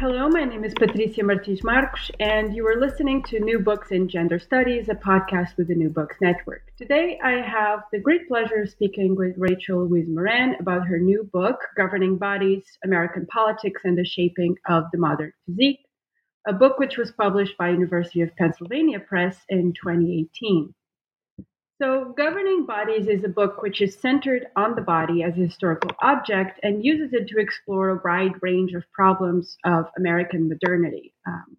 Hello, my name is Patricia Martins Marcos, and you are listening to New Books in Gender Studies, a podcast with the New Books Network. Today, I have the great pleasure of speaking with Rachel Louise Moran about her new book, Governing Bodies American Politics and the Shaping of the Modern Physique, a book which was published by University of Pennsylvania Press in 2018. So, Governing Bodies is a book which is centered on the body as a historical object and uses it to explore a wide range of problems of American modernity. Um,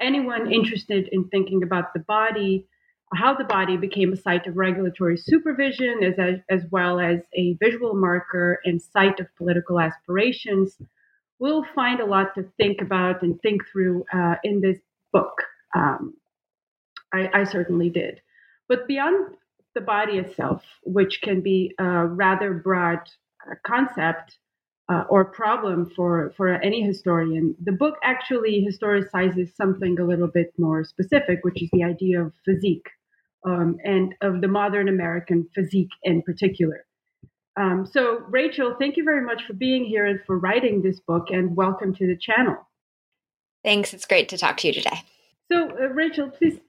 anyone interested in thinking about the body, how the body became a site of regulatory supervision, as, a, as well as a visual marker and site of political aspirations, will find a lot to think about and think through uh, in this book. Um, I, I certainly did. But beyond the body itself, which can be a rather broad uh, concept uh, or problem for, for any historian, the book actually historicizes something a little bit more specific, which is the idea of physique um, and of the modern American physique in particular. Um, so, Rachel, thank you very much for being here and for writing this book, and welcome to the channel. Thanks. It's great to talk to you today. So, uh, Rachel, please,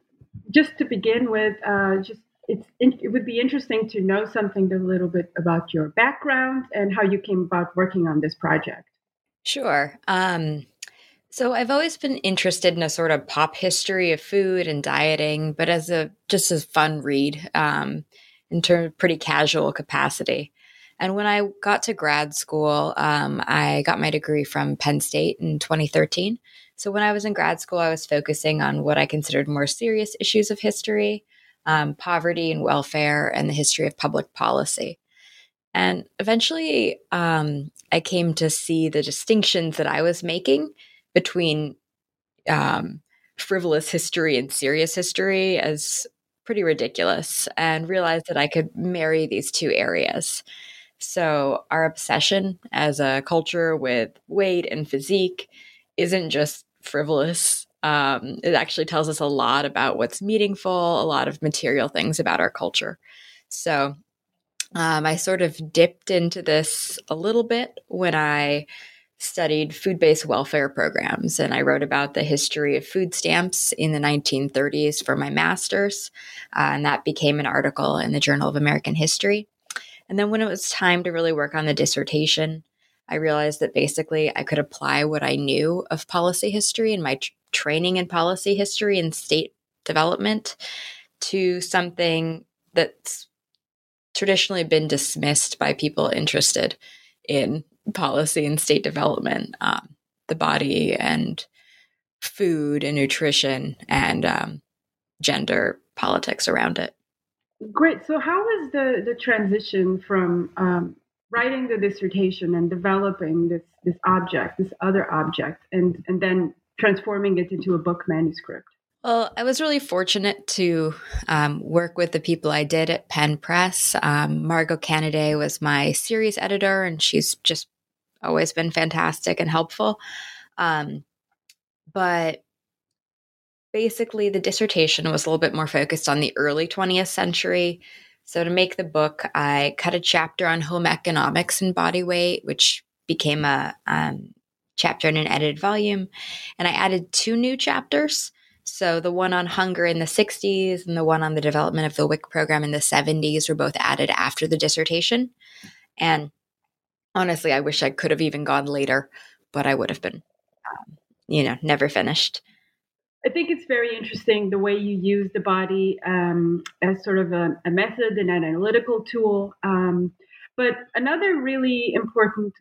just to begin with, uh, just it's it would be interesting to know something a little bit about your background and how you came about working on this project. Sure. Um, so I've always been interested in a sort of pop history of food and dieting, but as a just a fun read um, in terms of pretty casual capacity. And when I got to grad school, um, I got my degree from Penn State in 2013. So when I was in grad school, I was focusing on what I considered more serious issues of history um, poverty and welfare and the history of public policy. And eventually, um, I came to see the distinctions that I was making between um, frivolous history and serious history as pretty ridiculous and realized that I could marry these two areas. So, our obsession as a culture with weight and physique isn't just frivolous um, it actually tells us a lot about what's meaningful, a lot of material things about our culture. So um, I sort of dipped into this a little bit when I studied food based welfare programs. And I wrote about the history of food stamps in the 1930s for my master's. Uh, and that became an article in the Journal of American History. And then when it was time to really work on the dissertation, I realized that basically I could apply what I knew of policy history and my tr- training in policy history and state development to something that's traditionally been dismissed by people interested in policy and state development, um, the body and food and nutrition and um, gender politics around it. Great. So, how was the the transition from um, writing the dissertation and developing this this object, this other object, and and then transforming it into a book manuscript? Well, I was really fortunate to um, work with the people I did at Penn Press. Um, Margot Canaday was my series editor, and she's just always been fantastic and helpful. Um, but basically, the dissertation was a little bit more focused on the early 20th century so, to make the book, I cut a chapter on home economics and body weight, which became a um, chapter in an edited volume. And I added two new chapters. So, the one on hunger in the 60s and the one on the development of the WIC program in the 70s were both added after the dissertation. And honestly, I wish I could have even gone later, but I would have been, um, you know, never finished. I think it's very interesting the way you use the body um, as sort of a, a, method and an analytical tool. Um, but another really important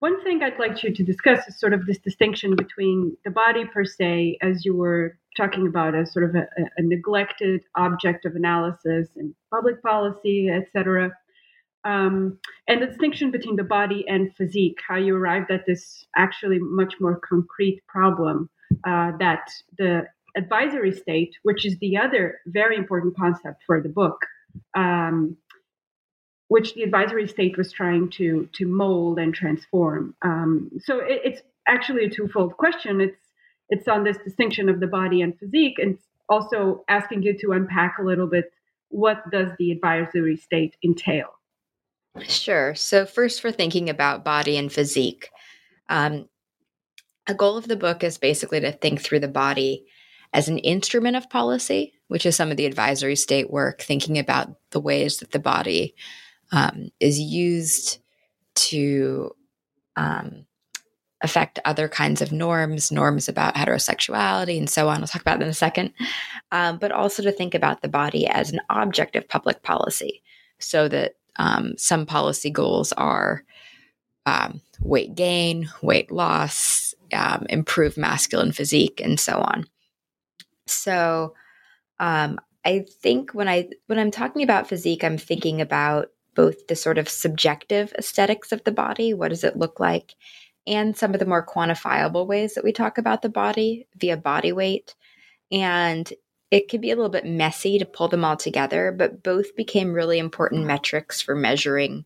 one thing I'd like you to discuss is sort of this distinction between the body per se, as you were talking about, as sort of a, a neglected object of analysis in public policy, etc. Um, and the distinction between the body and physique, how you arrived at this actually much more concrete problem uh, that the advisory state, which is the other very important concept for the book, um, which the advisory state was trying to to mold and transform. Um, so it, it's actually a twofold question. It's it's on this distinction of the body and physique, and also asking you to unpack a little bit what does the advisory state entail. Sure. So first, for thinking about body and physique. Um, a goal of the book is basically to think through the body as an instrument of policy, which is some of the advisory state work, thinking about the ways that the body um, is used to um, affect other kinds of norms, norms about heterosexuality and so on. I'll talk about that in a second. Um, but also to think about the body as an object of public policy so that um, some policy goals are um, weight gain, weight loss, um, improve masculine physique, and so on. So um, I think when I when I'm talking about physique, I'm thinking about both the sort of subjective aesthetics of the body, what does it look like, and some of the more quantifiable ways that we talk about the body via body weight. And it could be a little bit messy to pull them all together, but both became really important metrics for measuring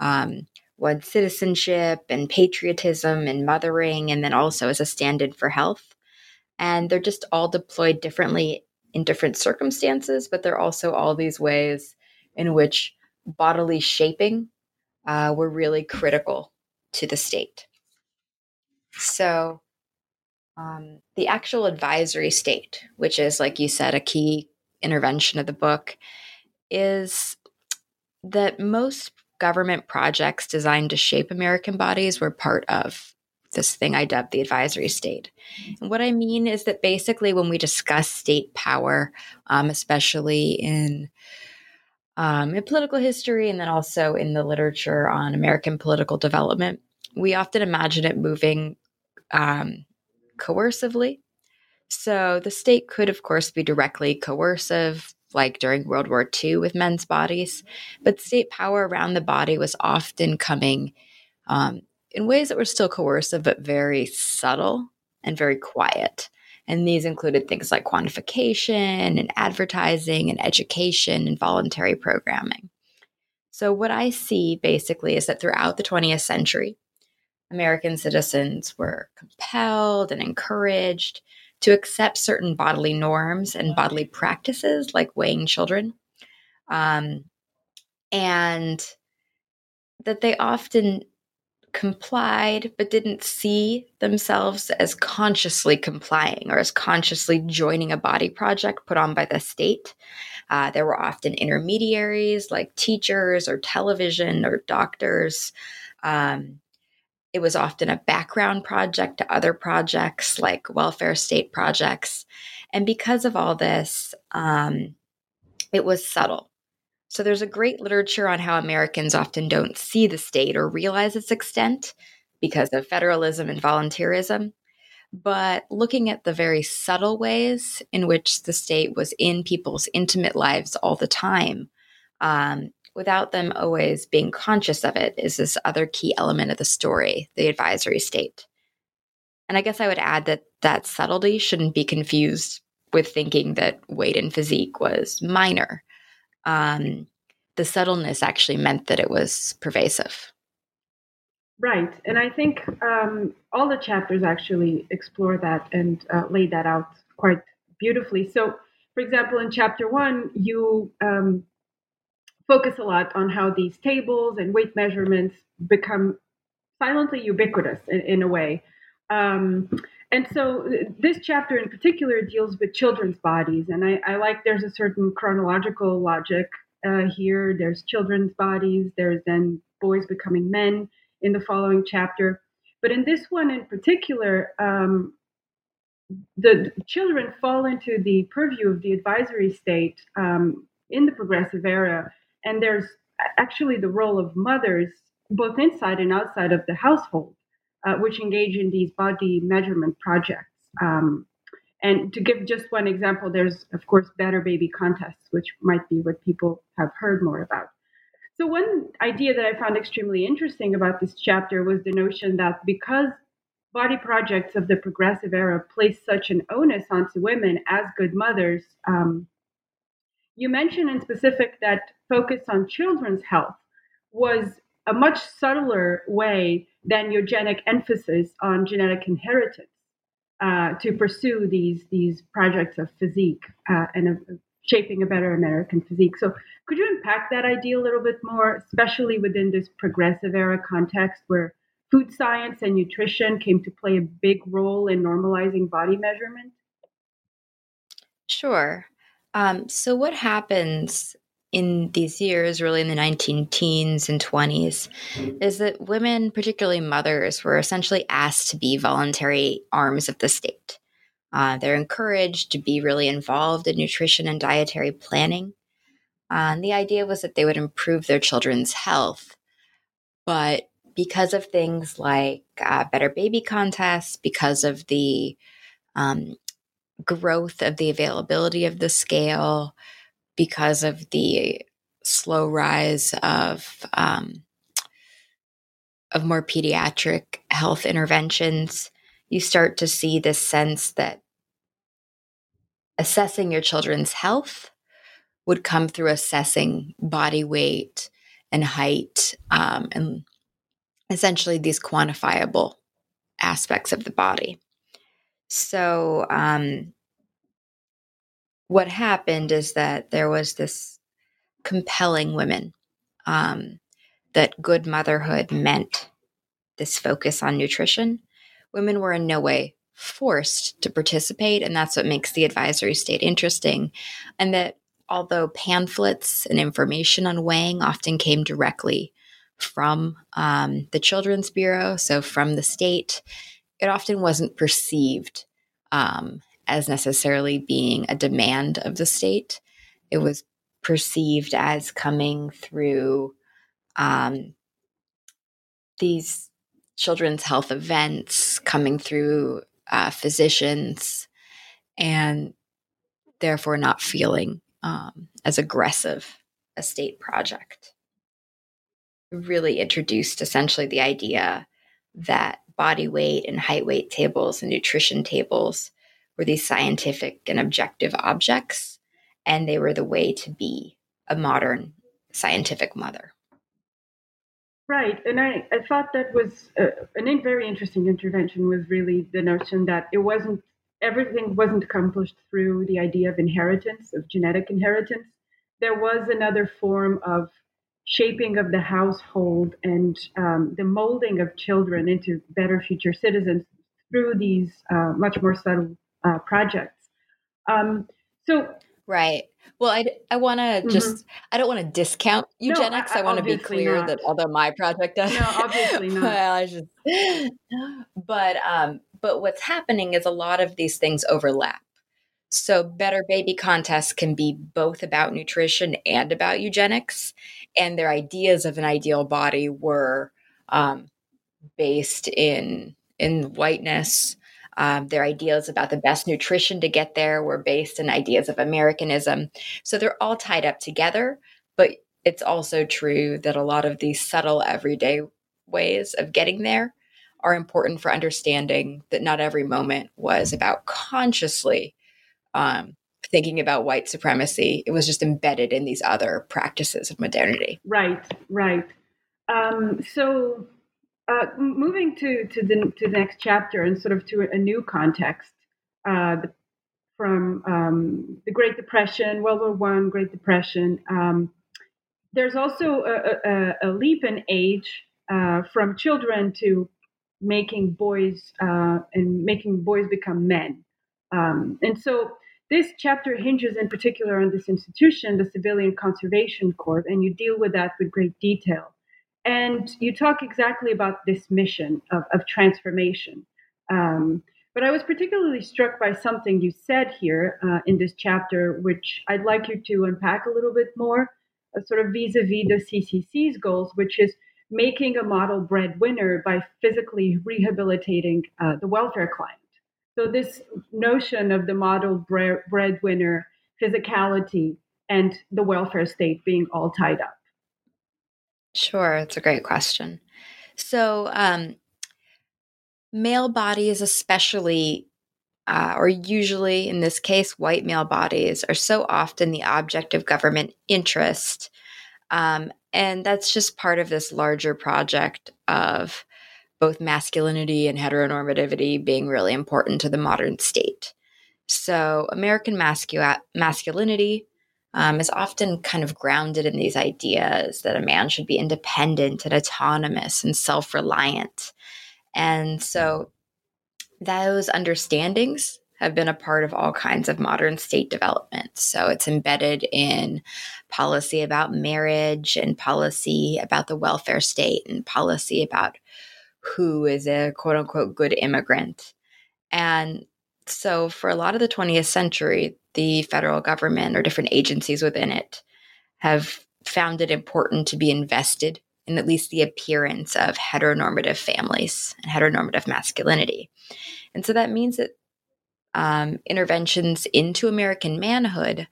um, one's citizenship and patriotism and mothering, and then also as a stand in for health. And they're just all deployed differently in different circumstances, but they're also all these ways in which bodily shaping uh, were really critical to the state. So, um, the actual advisory state, which is, like you said, a key intervention of the book, is that most government projects designed to shape American bodies were part of this thing I dubbed the advisory state. And what I mean is that basically, when we discuss state power, um, especially in um, in political history and then also in the literature on American political development, we often imagine it moving um, coercively. So the state could, of course, be directly coercive, like during World War II with men's bodies, but state power around the body was often coming um, in ways that were still coercive, but very subtle and very quiet. And these included things like quantification and advertising and education and voluntary programming. So, what I see basically is that throughout the 20th century, American citizens were compelled and encouraged to accept certain bodily norms and bodily practices like weighing children. Um, and that they often complied but didn't see themselves as consciously complying or as consciously joining a body project put on by the state. Uh, there were often intermediaries like teachers or television or doctors. Um, it was often a background project to other projects like welfare state projects. And because of all this, um, it was subtle. So there's a great literature on how Americans often don't see the state or realize its extent because of federalism and volunteerism. But looking at the very subtle ways in which the state was in people's intimate lives all the time, um, without them always being conscious of it is this other key element of the story, the advisory state. And I guess I would add that that subtlety shouldn't be confused with thinking that weight and physique was minor. Um, the subtleness actually meant that it was pervasive. Right. And I think um, all the chapters actually explore that and uh, lay that out quite beautifully. So, for example, in chapter one, you um, focus a lot on how these tables and weight measurements become silently ubiquitous in, in a way. Um, and so this chapter in particular deals with children's bodies. And I, I like there's a certain chronological logic uh, here. There's children's bodies, there's then boys becoming men in the following chapter. But in this one in particular, um, the children fall into the purview of the advisory state um, in the progressive era and there's actually the role of mothers, both inside and outside of the household, uh, which engage in these body measurement projects. Um, and to give just one example, there's, of course, better baby contests, which might be what people have heard more about. So, one idea that I found extremely interesting about this chapter was the notion that because body projects of the progressive era place such an onus onto women as good mothers, um, you mentioned in specific that focus on children's health was a much subtler way than eugenic emphasis on genetic inheritance uh, to pursue these these projects of physique uh, and of shaping a better American physique. So, could you unpack that idea a little bit more, especially within this progressive era context where food science and nutrition came to play a big role in normalizing body measurement? Sure. Um, so, what happens in these years, really in the 19 teens and 20s, is that women, particularly mothers, were essentially asked to be voluntary arms of the state. Uh, they're encouraged to be really involved in nutrition and dietary planning. Uh, and the idea was that they would improve their children's health. But because of things like uh, better baby contests, because of the um, growth of the availability of the scale, because of the slow rise of um, of more pediatric health interventions, you start to see this sense that assessing your children's health would come through assessing body weight and height um, and essentially these quantifiable aspects of the body. So, um, what happened is that there was this compelling women um, that good motherhood meant this focus on nutrition. Women were in no way forced to participate, and that's what makes the advisory state interesting. And that although pamphlets and information on weighing often came directly from um, the Children's Bureau, so from the state, it often wasn't perceived um, as necessarily being a demand of the state. It was perceived as coming through um, these children's health events, coming through uh, physicians, and therefore not feeling um, as aggressive a state project. Really introduced essentially the idea that body weight and height weight tables and nutrition tables were these scientific and objective objects, and they were the way to be a modern scientific mother. Right, and I, I thought that was a, an very interesting intervention. Was really the notion that it wasn't everything wasn't accomplished through the idea of inheritance, of genetic inheritance. There was another form of shaping of the household and um, the molding of children into better future citizens through these uh, much more subtle uh, projects. Um, so right. Well, I, I want to mm-hmm. just I don't want to discount eugenics. No, I, I want to be clear not. that although my project does, no, obviously not. well, I just, but um, but what's happening is a lot of these things overlap. So, Better Baby contests can be both about nutrition and about eugenics, and their ideas of an ideal body were um, based in in whiteness um, their ideas about the best nutrition to get there were based in ideas of Americanism. So they're all tied up together. But it's also true that a lot of these subtle everyday ways of getting there are important for understanding that not every moment was about consciously um, thinking about white supremacy. It was just embedded in these other practices of modernity. Right, right. Um, so uh, moving to to the to the next chapter and sort of to a new context uh, from um, the Great Depression, World War One, Great Depression. Um, there's also a, a, a, leap in age uh, from children to making boys uh, and making boys become men, um, and so this chapter hinges in particular on this institution, the Civilian Conservation Corps, and you deal with that with great detail. And you talk exactly about this mission of, of transformation. Um, but I was particularly struck by something you said here uh, in this chapter, which I'd like you to unpack a little bit more, uh, sort of vis a vis the CCC's goals, which is making a model breadwinner by physically rehabilitating uh, the welfare client. So, this notion of the model bre- breadwinner, physicality, and the welfare state being all tied up. Sure, it's a great question. So, um, male bodies, especially, uh, or usually in this case, white male bodies, are so often the object of government interest. Um, and that's just part of this larger project of both masculinity and heteronormativity being really important to the modern state. So, American mascul- masculinity um, is often kind of grounded in these ideas that a man should be independent and autonomous and self reliant. And so those understandings have been a part of all kinds of modern state development. So it's embedded in policy about marriage and policy about the welfare state and policy about who is a quote unquote good immigrant. And so for a lot of the 20th century, the federal government or different agencies within it have found it important to be invested in at least the appearance of heteronormative families and heteronormative masculinity. And so that means that um, interventions into American manhood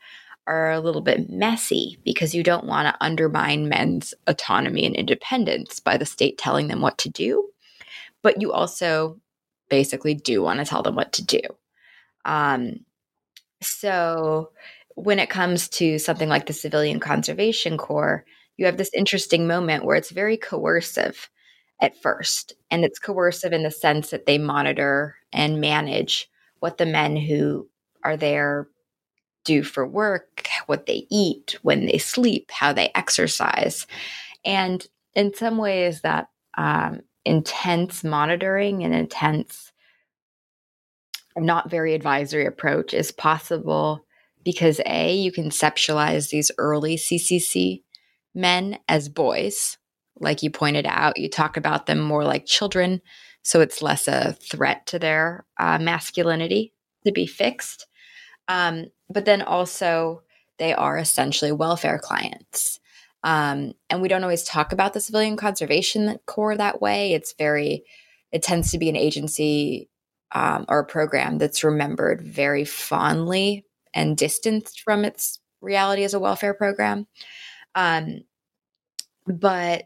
are a little bit messy because you don't want to undermine men's autonomy and independence by the state telling them what to do. But you also basically do want to tell them what to do. Um, so when it comes to something like the Civilian Conservation Corps, you have this interesting moment where it's very coercive at first. And it's coercive in the sense that they monitor and manage what the men who are there do for work, what they eat, when they sleep, how they exercise. And in some ways, that um, intense monitoring and intense, not very advisory approach is possible because A, you conceptualize these early CCC men as boys. Like you pointed out, you talk about them more like children. So it's less a threat to their uh, masculinity to be fixed. Um, but then also, they are essentially welfare clients. Um, and we don't always talk about the Civilian Conservation Corps that way. It's very, it tends to be an agency um, or a program that's remembered very fondly and distanced from its reality as a welfare program. Um, but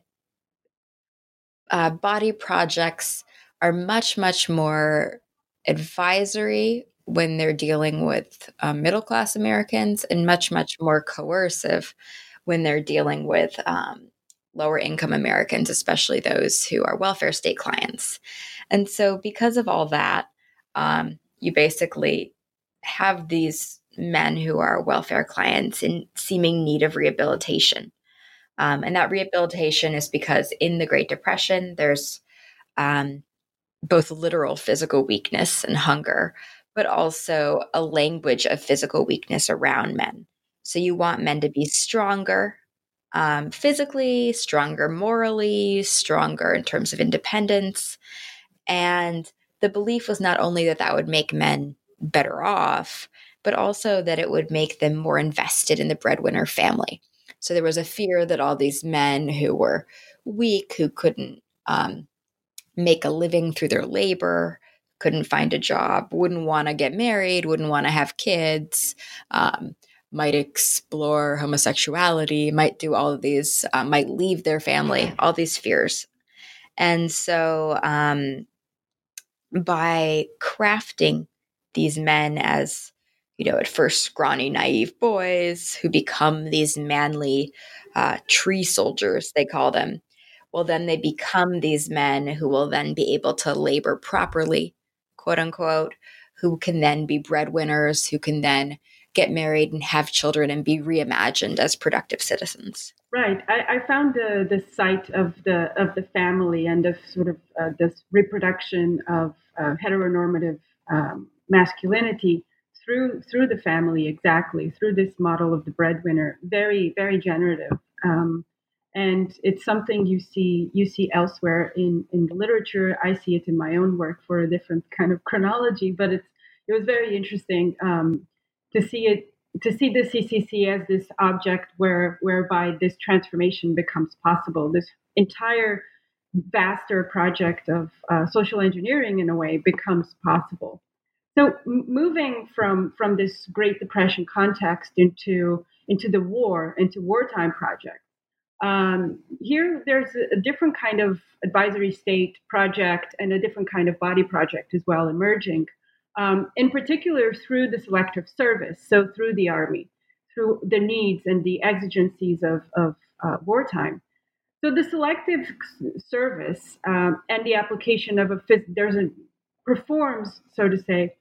uh, body projects are much, much more advisory when they're dealing with uh, middle class Americans and much, much more coercive when they're dealing with um, lower income Americans, especially those who are welfare state clients. And so, because of all that, um, you basically have these men who are welfare clients in seeming need of rehabilitation. Um, and that rehabilitation is because in the Great Depression, there's um, both literal physical weakness and hunger, but also a language of physical weakness around men. So you want men to be stronger um, physically, stronger morally, stronger in terms of independence. And the belief was not only that that would make men better off, but also that it would make them more invested in the breadwinner family. So there was a fear that all these men who were weak, who couldn't um, make a living through their labor, couldn't find a job, wouldn't want to get married, wouldn't want to have kids, um, might explore homosexuality, might do all of these, uh, might leave their family, all these fears. And so um, by crafting these men as you know, at first scrawny, naive boys who become these manly uh, tree soldiers, they call them. Well, then they become these men who will then be able to labor properly, quote unquote, who can then be breadwinners, who can then get married and have children and be reimagined as productive citizens. Right. I, I found the, the site of the of the family and of sort of uh, this reproduction of uh, heteronormative um, masculinity through through the family exactly through this model of the breadwinner. Very very generative. Um, and it's something you see you see elsewhere in in the literature. I see it in my own work for a different kind of chronology but it's it was very interesting um, to see it to see the ccc as this object where whereby this transformation becomes possible this entire vaster project of uh, social engineering in a way becomes possible so moving from from this Great Depression context into into the war, into wartime projects. Um, here, there's a different kind of advisory state project and a different kind of body project as well emerging. Um, in particular, through the selective service, so through the army, through the needs and the exigencies of, of uh, wartime. So the selective service um, and the application of a there's a performs, so to say,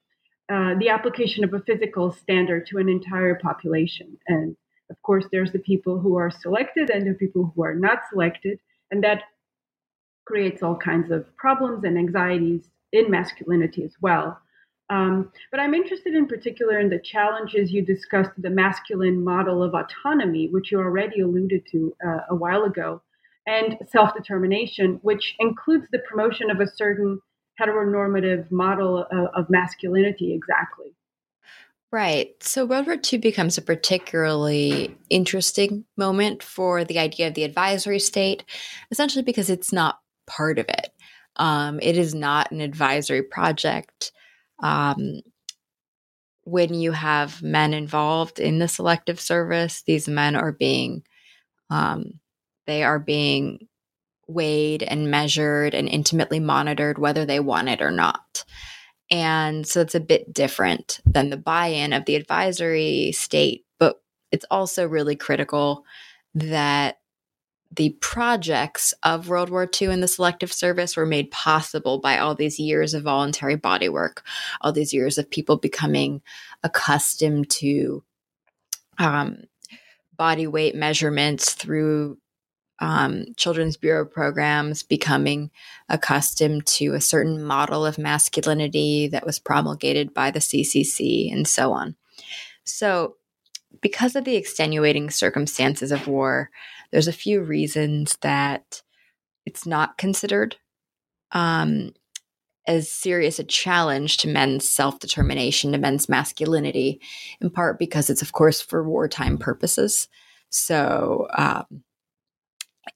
uh, the application of a physical standard to an entire population. And of course, there's the people who are selected and the people who are not selected. And that creates all kinds of problems and anxieties in masculinity as well. Um, but I'm interested in particular in the challenges you discussed the masculine model of autonomy, which you already alluded to uh, a while ago, and self determination, which includes the promotion of a certain heteronormative model of, of masculinity exactly. Right. So World War II becomes a particularly interesting moment for the idea of the advisory state, essentially because it's not part of it. Um, it is not an advisory project. Um, when you have men involved in the selective service, these men are being, um, they are being weighed and measured and intimately monitored, whether they want it or not. And so it's a bit different than the buy in of the advisory state, but it's also really critical that the projects of World War II and the Selective Service were made possible by all these years of voluntary body work, all these years of people becoming accustomed to um, body weight measurements through um, Children's Bureau programs, becoming accustomed to a certain model of masculinity that was promulgated by the CCC, and so on. So, because of the extenuating circumstances of war, there's a few reasons that it's not considered um, as serious a challenge to men's self determination, to men's masculinity, in part because it's, of course, for wartime purposes. So, um,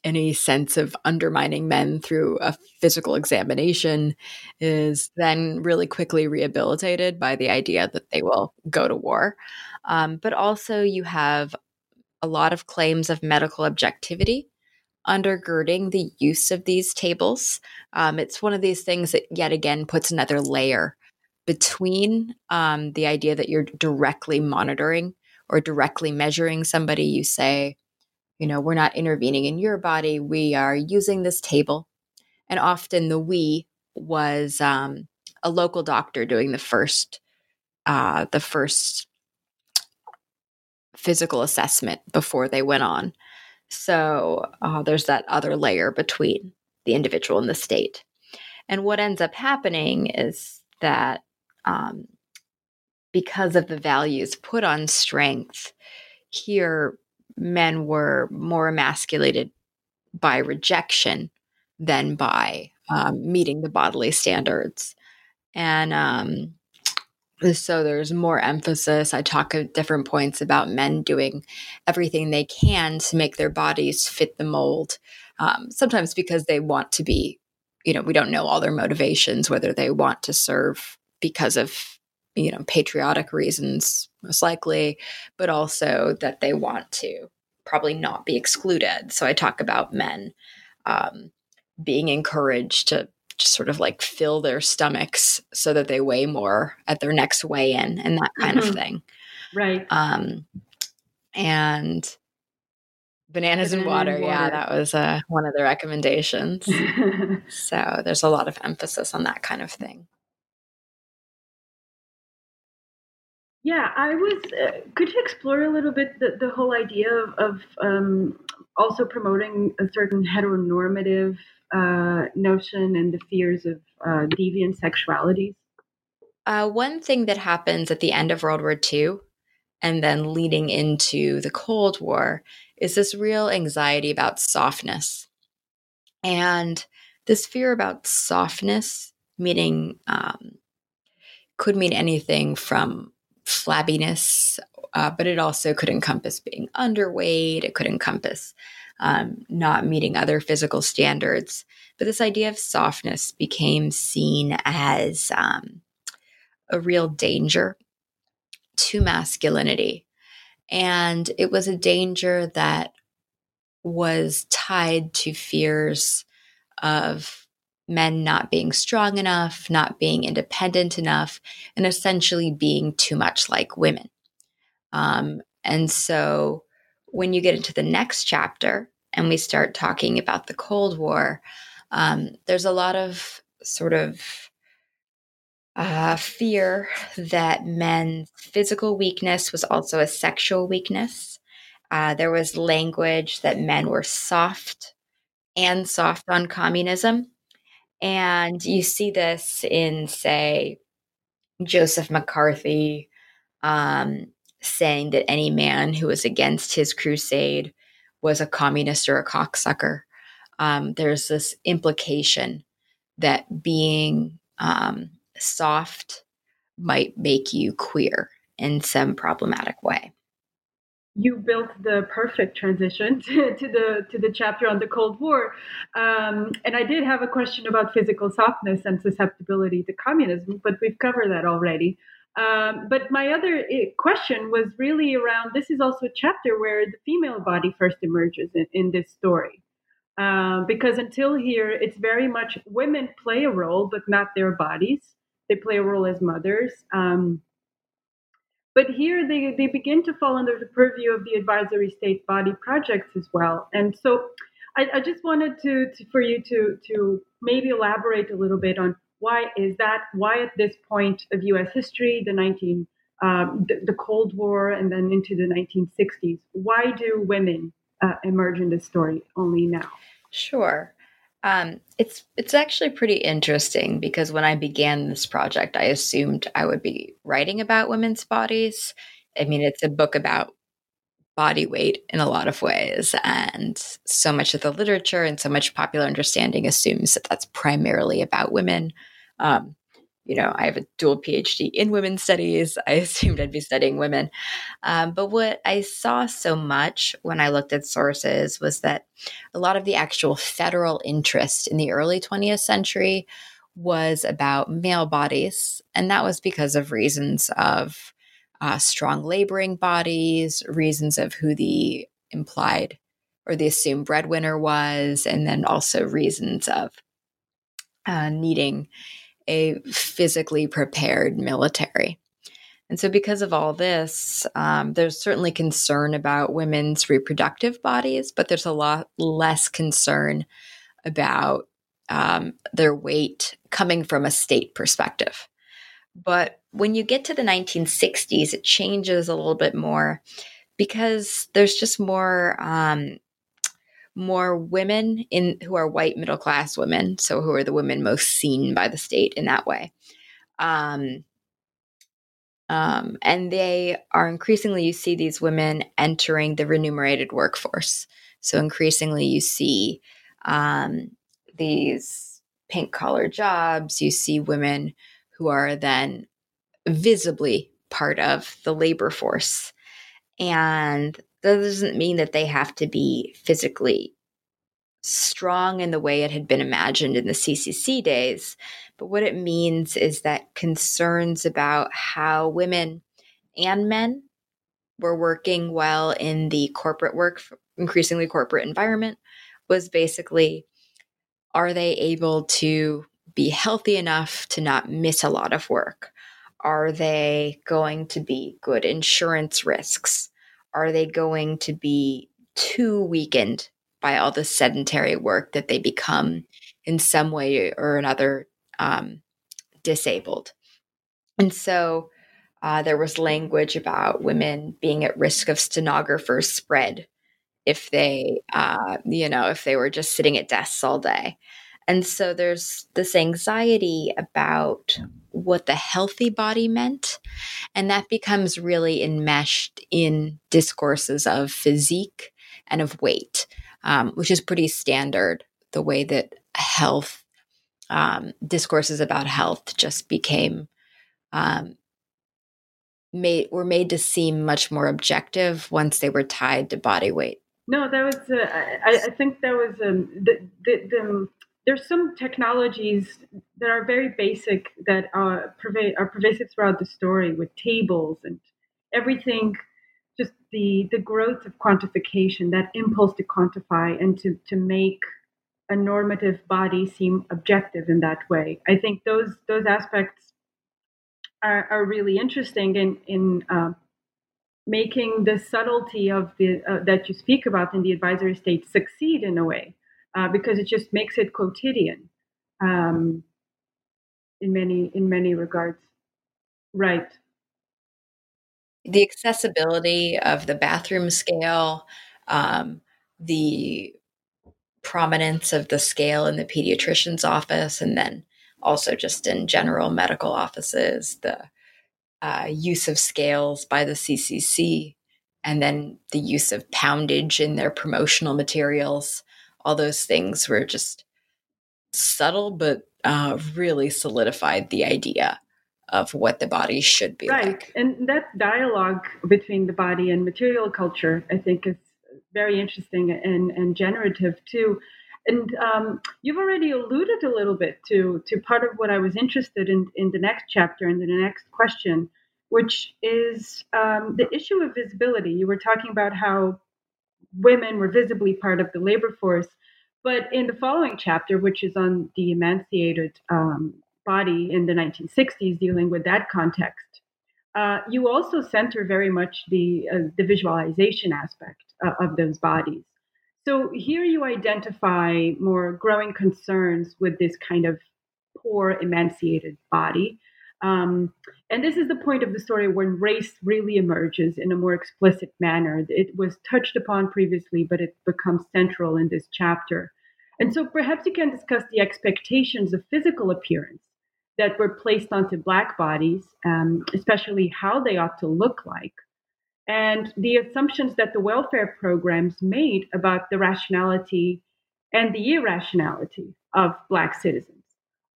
any sense of undermining men through a physical examination is then really quickly rehabilitated by the idea that they will go to war. Um, but also, you have a lot of claims of medical objectivity undergirding the use of these tables. Um, it's one of these things that, yet again, puts another layer between um, the idea that you're directly monitoring or directly measuring somebody. You say, you know, we're not intervening in your body, we are using this table. And often the we was um, a local doctor doing the first uh, the first physical assessment before they went on. So uh, there's that other layer between the individual and the state. And what ends up happening is that um, because of the values put on strength, here men were more emasculated by rejection than by um, meeting the bodily standards. And um, so there's more emphasis. I talk at different points about men doing everything they can to make their bodies fit the mold. Um, sometimes because they want to be, you know, we don't know all their motivations, whether they want to serve because of, you know, patriotic reasons, most likely, but also that they want to probably not be excluded. So I talk about men um, being encouraged to just sort of like fill their stomachs so that they weigh more at their next weigh in and that kind mm-hmm. of thing. Right. Um, and bananas and water, water, Yeah, that was uh, one of the recommendations. so there's a lot of emphasis on that kind of thing. Yeah, I was. Uh, could you explore a little bit the, the whole idea of, of um, also promoting a certain heteronormative uh, notion and the fears of uh, deviant sexualities? Uh, one thing that happens at the end of World War II and then leading into the Cold War is this real anxiety about softness. And this fear about softness, meaning, um, could mean anything from flabbiness, uh, but it also could encompass being underweight. It could encompass um, not meeting other physical standards. But this idea of softness became seen as um, a real danger to masculinity. And it was a danger that was tied to fears of men not being strong enough, not being independent enough, and essentially being too much like women. Um, and so when you get into the next chapter and we start talking about the Cold War, um, there's a lot of sort of uh, fear that men's physical weakness was also a sexual weakness. Uh, there was language that men were soft and soft on communism. And you see this in, say, Joseph McCarthy um, saying that any man who was against his crusade was a communist or a cocksucker. Um, there's this implication that being um, soft might make you queer in some problematic way you built the perfect transition to, to, the to the chapter on the Cold War, um, and I did have a question about physical softness and susceptibility to communism, but we've covered that already. Um, but my other eh, question was really around this is also a chapter where the female body first emerges in, in this story. Um, because until here, it's very much women play a role, but not their bodies. They play a role as mothers. Um, but here they, they begin to fall under the purview of the advisory state body projects as well. And so I, I just wanted to, to, for you to, to maybe elaborate a little bit on why is that? Why at this point of U.S. history, the 19 um, the, the, Cold War, and then into the 1960s, why do women uh, emerge in this story only now? Sure. Um, it's it's actually pretty interesting because when I began this project, I assumed I would be writing about women's bodies. I mean, it's a book about body weight in a lot of ways, and so much of the literature and so much popular understanding assumes that that's primarily about women. Um, you know, I have a dual PhD in women's studies. I assumed I'd be studying women. Um, but what I saw so much when I looked at sources was that a lot of the actual federal interest in the early 20th century was about male bodies. And that was because of reasons of uh, strong laboring bodies, reasons of who the implied or the assumed breadwinner was, and then also reasons of uh, needing a physically prepared military. And so, because of all this, um, there's certainly concern about women's reproductive bodies, but there's a lot less concern about um, their weight coming from a state perspective. But when you get to the 1960s, it changes a little bit more because there's just more um, more women in who are white middle class women, so who are the women most seen by the state in that way. Um, um, and they are increasingly, you see these women entering the remunerated workforce. So increasingly, you see um, these pink collar jobs. You see women who are then visibly part of the labor force. And that doesn't mean that they have to be physically strong in the way it had been imagined in the CCC days. But what it means is that concerns about how women and men were working well in the corporate work, increasingly corporate environment, was basically are they able to be healthy enough to not miss a lot of work? Are they going to be good insurance risks? Are they going to be too weakened by all the sedentary work that they become in some way or another um, disabled? And so uh, there was language about women being at risk of stenographer's spread if they, uh, you know, if they were just sitting at desks all day. And so there's this anxiety about what the healthy body meant. And that becomes really enmeshed in discourses of physique and of weight, um, which is pretty standard, the way that health um, discourses about health just became um, made were made to seem much more objective once they were tied to body weight. No, that was. Uh, I, I, think that was um, the, the, the there's some technologies that are very basic that are, are pervasive throughout the story with tables and everything just the the growth of quantification that impulse to quantify and to to make a normative body seem objective in that way. I think those those aspects are, are really interesting in in uh, making the subtlety of the uh, that you speak about in the advisory state succeed in a way uh, because it just makes it quotidian um, in many in many regards. Right. The accessibility of the bathroom scale, um, the prominence of the scale in the pediatrician's office, and then also just in general medical offices, the uh, use of scales by the CCC, and then the use of poundage in their promotional materials. All those things were just subtle, but uh, really solidified the idea of what the body should be right. like. And that dialogue between the body and material culture, I think, is very interesting and, and generative too. And um, you've already alluded a little bit to to part of what I was interested in in the next chapter and the next question, which is um, the issue of visibility. You were talking about how women were visibly part of the labor force, but in the following chapter, which is on the emancipated um, body in the 1960s, dealing with that context, uh, you also center very much the uh, the visualization aspect uh, of those bodies. So here you identify more growing concerns with this kind of poor emancipated body. Um, and this is the point of the story when race really emerges in a more explicit manner. It was touched upon previously, but it becomes central in this chapter. And so perhaps you can discuss the expectations of physical appearance that were placed onto Black bodies, um, especially how they ought to look like, and the assumptions that the welfare programs made about the rationality and the irrationality of Black citizens.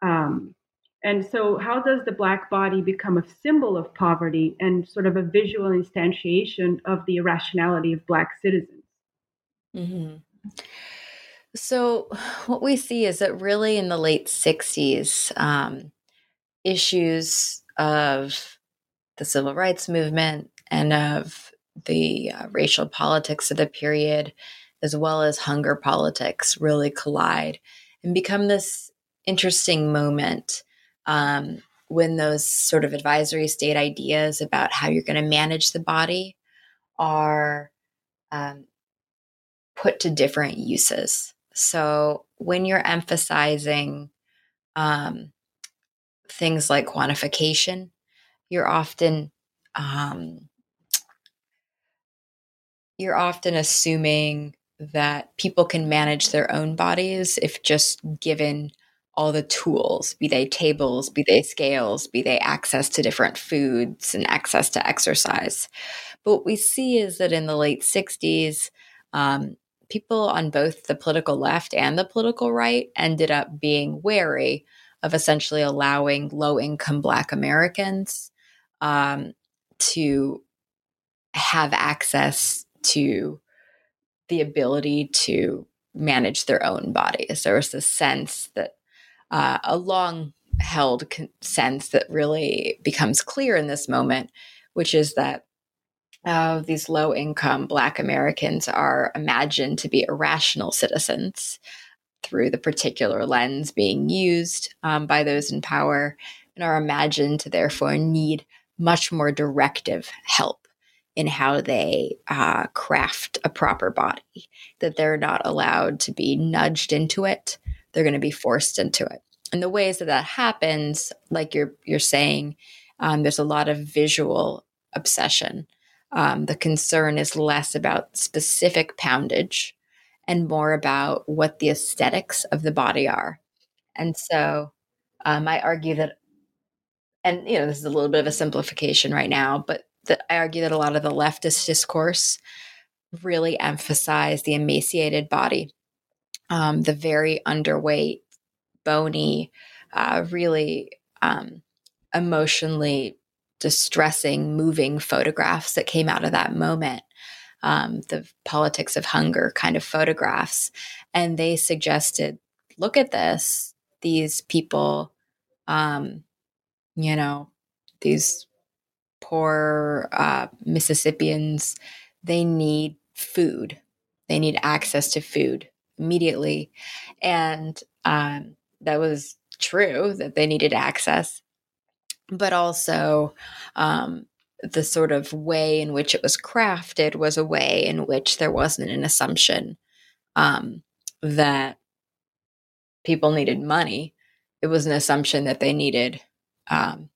Um, and so, how does the Black body become a symbol of poverty and sort of a visual instantiation of the irrationality of Black citizens? Mm-hmm. So, what we see is that really in the late 60s, um, issues of the civil rights movement, and of the uh, racial politics of the period, as well as hunger politics, really collide and become this interesting moment um, when those sort of advisory state ideas about how you're going to manage the body are um, put to different uses. So when you're emphasizing um, things like quantification, you're often um, you're often assuming that people can manage their own bodies if just given all the tools, be they tables, be they scales, be they access to different foods and access to exercise. But what we see is that in the late 60s, um, people on both the political left and the political right ended up being wary of essentially allowing low income Black Americans um, to have access to the ability to manage their own bodies. There was this sense that uh, a long held con- sense that really becomes clear in this moment, which is that uh, these low income Black Americans are imagined to be irrational citizens through the particular lens being used um, by those in power and are imagined to therefore need much more directive help in how they uh, craft a proper body, that they're not allowed to be nudged into it. They're going to be forced into it. And the ways that that happens, like you're you're saying, um, there's a lot of visual obsession. Um, the concern is less about specific poundage and more about what the aesthetics of the body are. And so um, I argue that, and you know, this is a little bit of a simplification right now, but I argue that a lot of the leftist discourse really emphasize the emaciated body, um, the very underweight, bony, uh, really um, emotionally distressing, moving photographs that came out of that moment. Um, the politics of hunger kind of photographs. And they suggested look at this. These people, um, you know, these poor uh, Mississippians, they need food. They need access to food immediately. And um, that was true that they needed access. But also, um, the sort of way in which it was crafted was a way in which there wasn't an assumption um, that people needed money. It was an assumption that they needed um,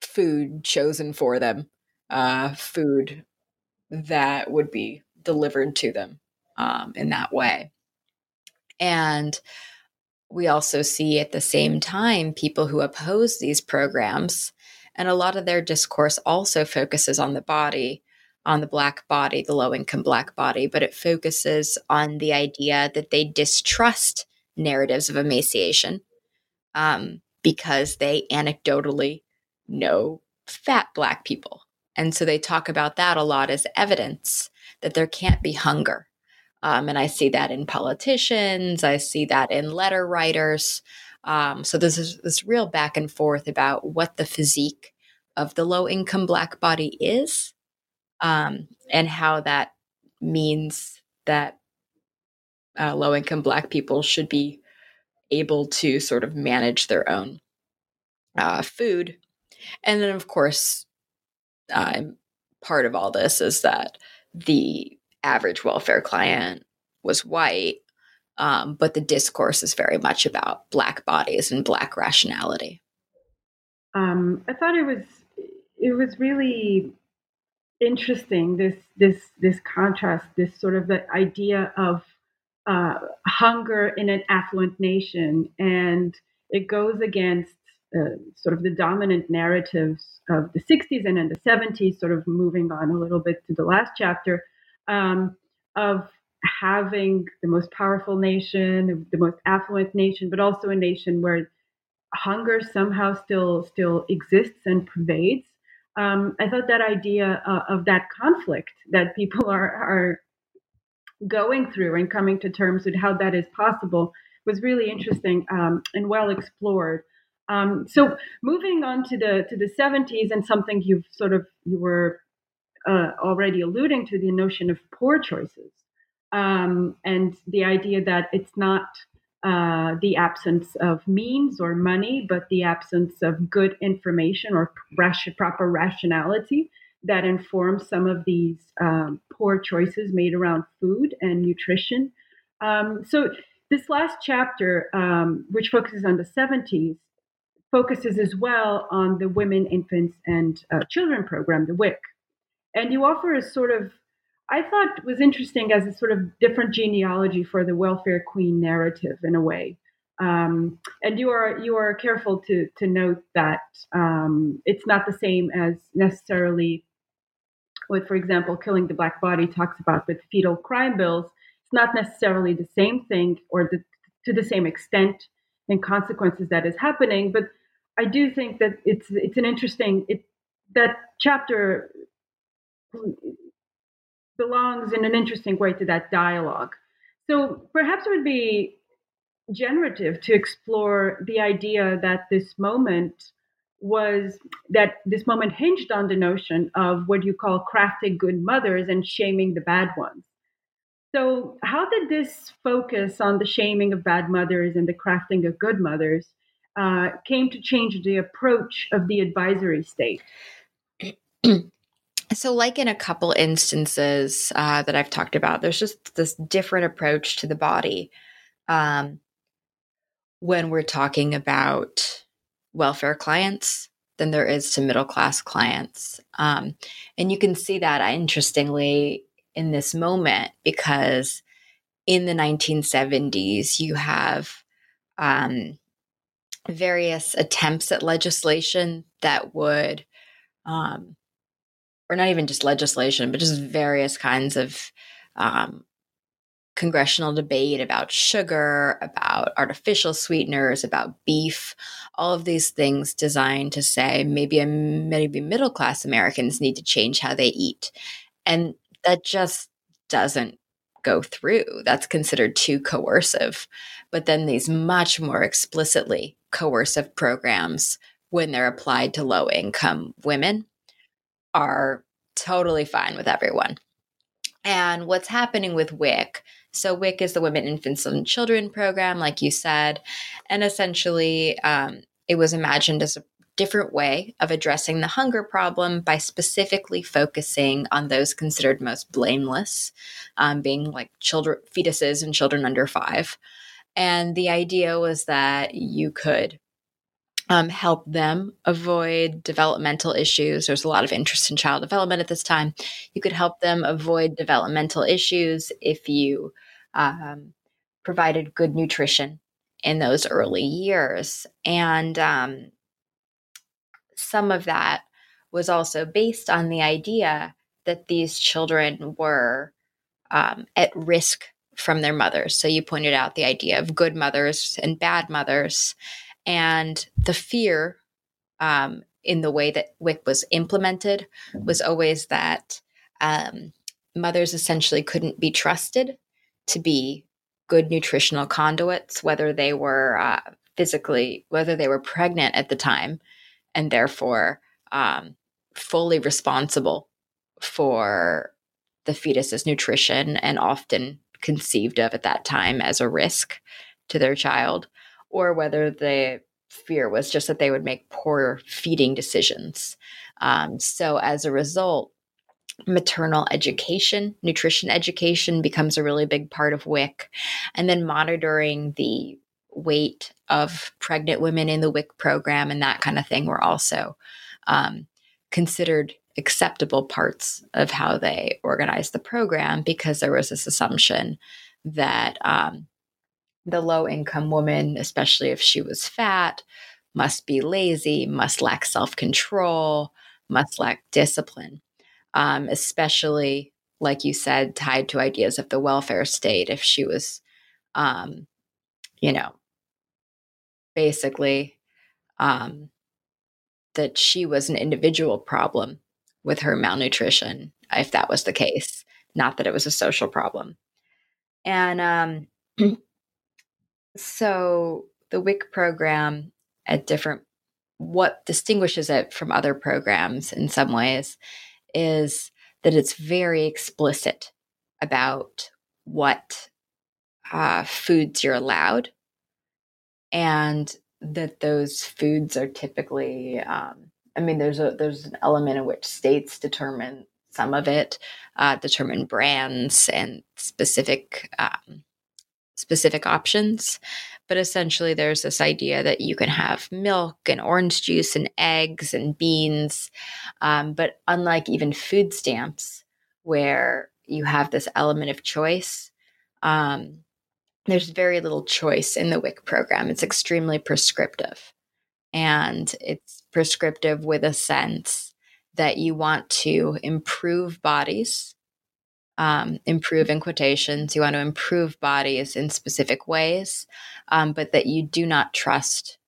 food chosen for them, uh, food that would be delivered to them um, in that way. And we also see at the same time people who oppose these programs. And a lot of their discourse also focuses on the body, on the Black body, the low income Black body, but it focuses on the idea that they distrust narratives of emaciation um, because they anecdotally know fat Black people. And so they talk about that a lot as evidence that there can't be hunger. Um, and I see that in politicians, I see that in letter writers. Um, so there's this, this real back and forth about what the physique of the low income Black body is um, and how that means that uh, low income Black people should be able to sort of manage their own uh, food. And then, of course, uh, part of all this is that the average welfare client was white, um, but the discourse is very much about Black bodies and Black rationality. Um, I thought it was it was really interesting this this this contrast, this sort of the idea of uh, hunger in an affluent nation, and it goes against uh, sort of the dominant narratives of the 60s and in the 70s, sort of moving on a little bit to the last chapter, um, of having the most powerful nation, the most affluent nation, but also a nation where hunger somehow still still exists and pervades. Um, I thought that idea uh, of that conflict that people are are going through and coming to terms with how that is possible was really interesting um, and well explored. Um, so moving on to the to the 70s and something you've sort of you were uh, already alluding to the notion of poor choices um, and the idea that it's not uh, the absence of means or money, but the absence of good information or proper rationality that informs some of these um, poor choices made around food and nutrition. Um, so, this last chapter, um, which focuses on the 70s, focuses as well on the Women, Infants, and uh, Children program, the WIC. And you offer a sort of, I thought was interesting as a sort of different genealogy for the welfare queen narrative in a way. Um, and you are you are careful to to note that um, it's not the same as necessarily what, for example, killing the black body talks about with fetal crime bills. It's not necessarily the same thing or the, to the same extent and consequences that is happening, but I do think that it's it's an interesting it that chapter belongs in an interesting way to that dialogue. So perhaps it would be generative to explore the idea that this moment was that this moment hinged on the notion of what you call crafting good mothers and shaming the bad ones. So, how did this focus on the shaming of bad mothers and the crafting of good mothers uh, came to change the approach of the advisory state? So, like in a couple instances uh, that I've talked about, there's just this different approach to the body um, when we're talking about welfare clients than there is to middle class clients. Um, and you can see that uh, interestingly in this moment because in the 1970s, you have um, various attempts at legislation that would. Um, or not even just legislation, but just various kinds of um, congressional debate about sugar, about artificial sweeteners, about beef, all of these things designed to say maybe maybe middle class Americans need to change how they eat, and that just doesn't go through. That's considered too coercive. But then these much more explicitly coercive programs, when they're applied to low income women, are totally fine with everyone. And what's happening with WIC? So, WIC is the Women, Infants, and Children program, like you said. And essentially, um, it was imagined as a different way of addressing the hunger problem by specifically focusing on those considered most blameless, um, being like children, fetuses, and children under five. And the idea was that you could um, help them avoid developmental issues. There's a lot of interest in child development at this time. You could help them avoid developmental issues if you um, provided good nutrition in those early years. And um, some of that was also based on the idea that these children were um, at risk from their mothers. So you pointed out the idea of good mothers and bad mothers, and the fear um, in the way that WIC was implemented was always that um, mothers essentially couldn't be trusted to be good nutritional conduits, whether they were uh, physically, whether they were pregnant at the time, and therefore um, fully responsible for the fetus's nutrition and often conceived of at that time as a risk to their child, or whether the fear was just that they would make poor feeding decisions. Um, so, as a result, maternal education, nutrition education becomes a really big part of WIC. And then monitoring the weight of pregnant women in the WIC program and that kind of thing were also um, considered acceptable parts of how they organized the program because there was this assumption that um, the low income woman, especially if she was fat, must be lazy, must lack self control, must lack discipline, um, especially, like you said, tied to ideas of the welfare state. If she was, um, you know, basically um, that she was an individual problem with her malnutrition, if that was the case, not that it was a social problem. And um, so the WIC program at different, what distinguishes it from other programs in some ways is that it's very explicit about what uh, foods you're allowed and that those foods are typically um, I mean, there's a there's an element in which states determine some of it, uh, determine brands and specific um, specific options. But essentially, there's this idea that you can have milk and orange juice and eggs and beans. Um, but unlike even food stamps, where you have this element of choice, um, there's very little choice in the WIC program. It's extremely prescriptive. And it's prescriptive with a sense that you want to improve bodies, um, improve in quotations, you want to improve bodies in specific ways, um, but that you do not trust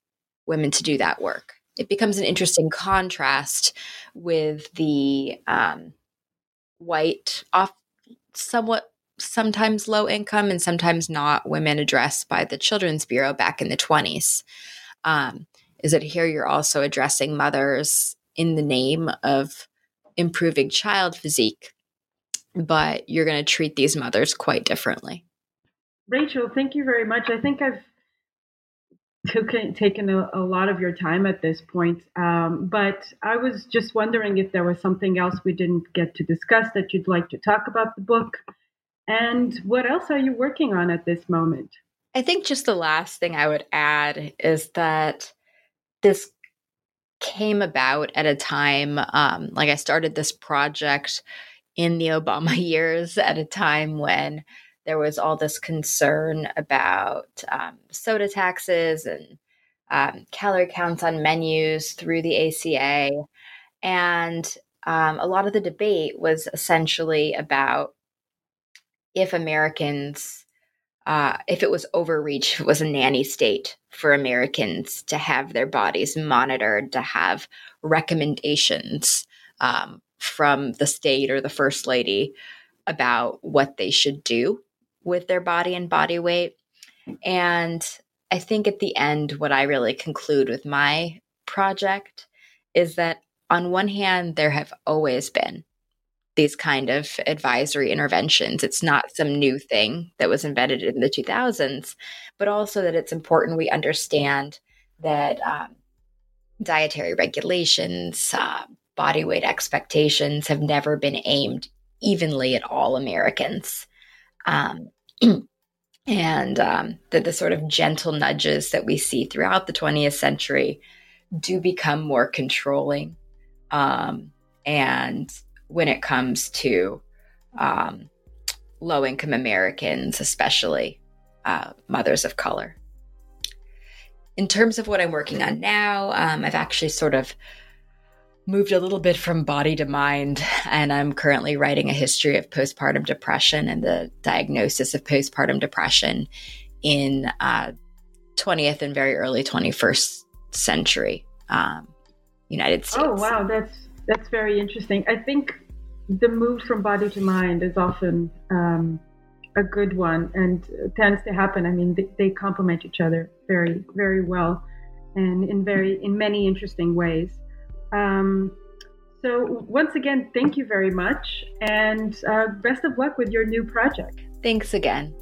women to do that work. It becomes an interesting contrast with the um, white, off, somewhat sometimes low income and sometimes not women addressed by the Children's Bureau back in the 20s. Um, is that here you're also addressing mothers in the name of improving child physique, but you're going to treat these mothers quite differently. Rachel, thank you very much. I think I've taken a, a lot of your time at this point, um, but I was just wondering if there was something else we didn't get to discuss that you'd like to talk about the book. And what else are you working on at this moment? I think just the last thing I would add is that this came about at a time um, like I started this project in the Obama years at a time when there was all this concern about um, soda taxes and um, calorie counts on menus through the ACA. And um, a lot of the debate was essentially about if Americans uh, if it was overreach, it was a nanny state for Americans to have their bodies monitored, to have recommendations um, from the state or the first lady about what they should do with their body and body weight. And I think at the end, what I really conclude with my project is that on one hand, there have always been these kind of advisory interventions. It's not some new thing that was invented in the 2000s, but also that it's important we understand that um, dietary regulations, uh, body weight expectations have never been aimed evenly at all Americans. Um, and um, that the sort of gentle nudges that we see throughout the 20th century do become more controlling um, and when it comes to um, low income Americans, especially uh, mothers of color. In terms of what I'm working on now, um, I've actually sort of moved a little bit from body to mind, and I'm currently writing a history of postpartum depression and the diagnosis of postpartum depression in uh, 20th and very early 21st century um, United oh, States. Oh wow, that's that's very interesting. I think the move from body to mind is often um, a good one and tends to happen. I mean, they, they complement each other very, very well, and in very in many interesting ways. Um, so once again, thank you very much, and uh, best of luck with your new project. Thanks again.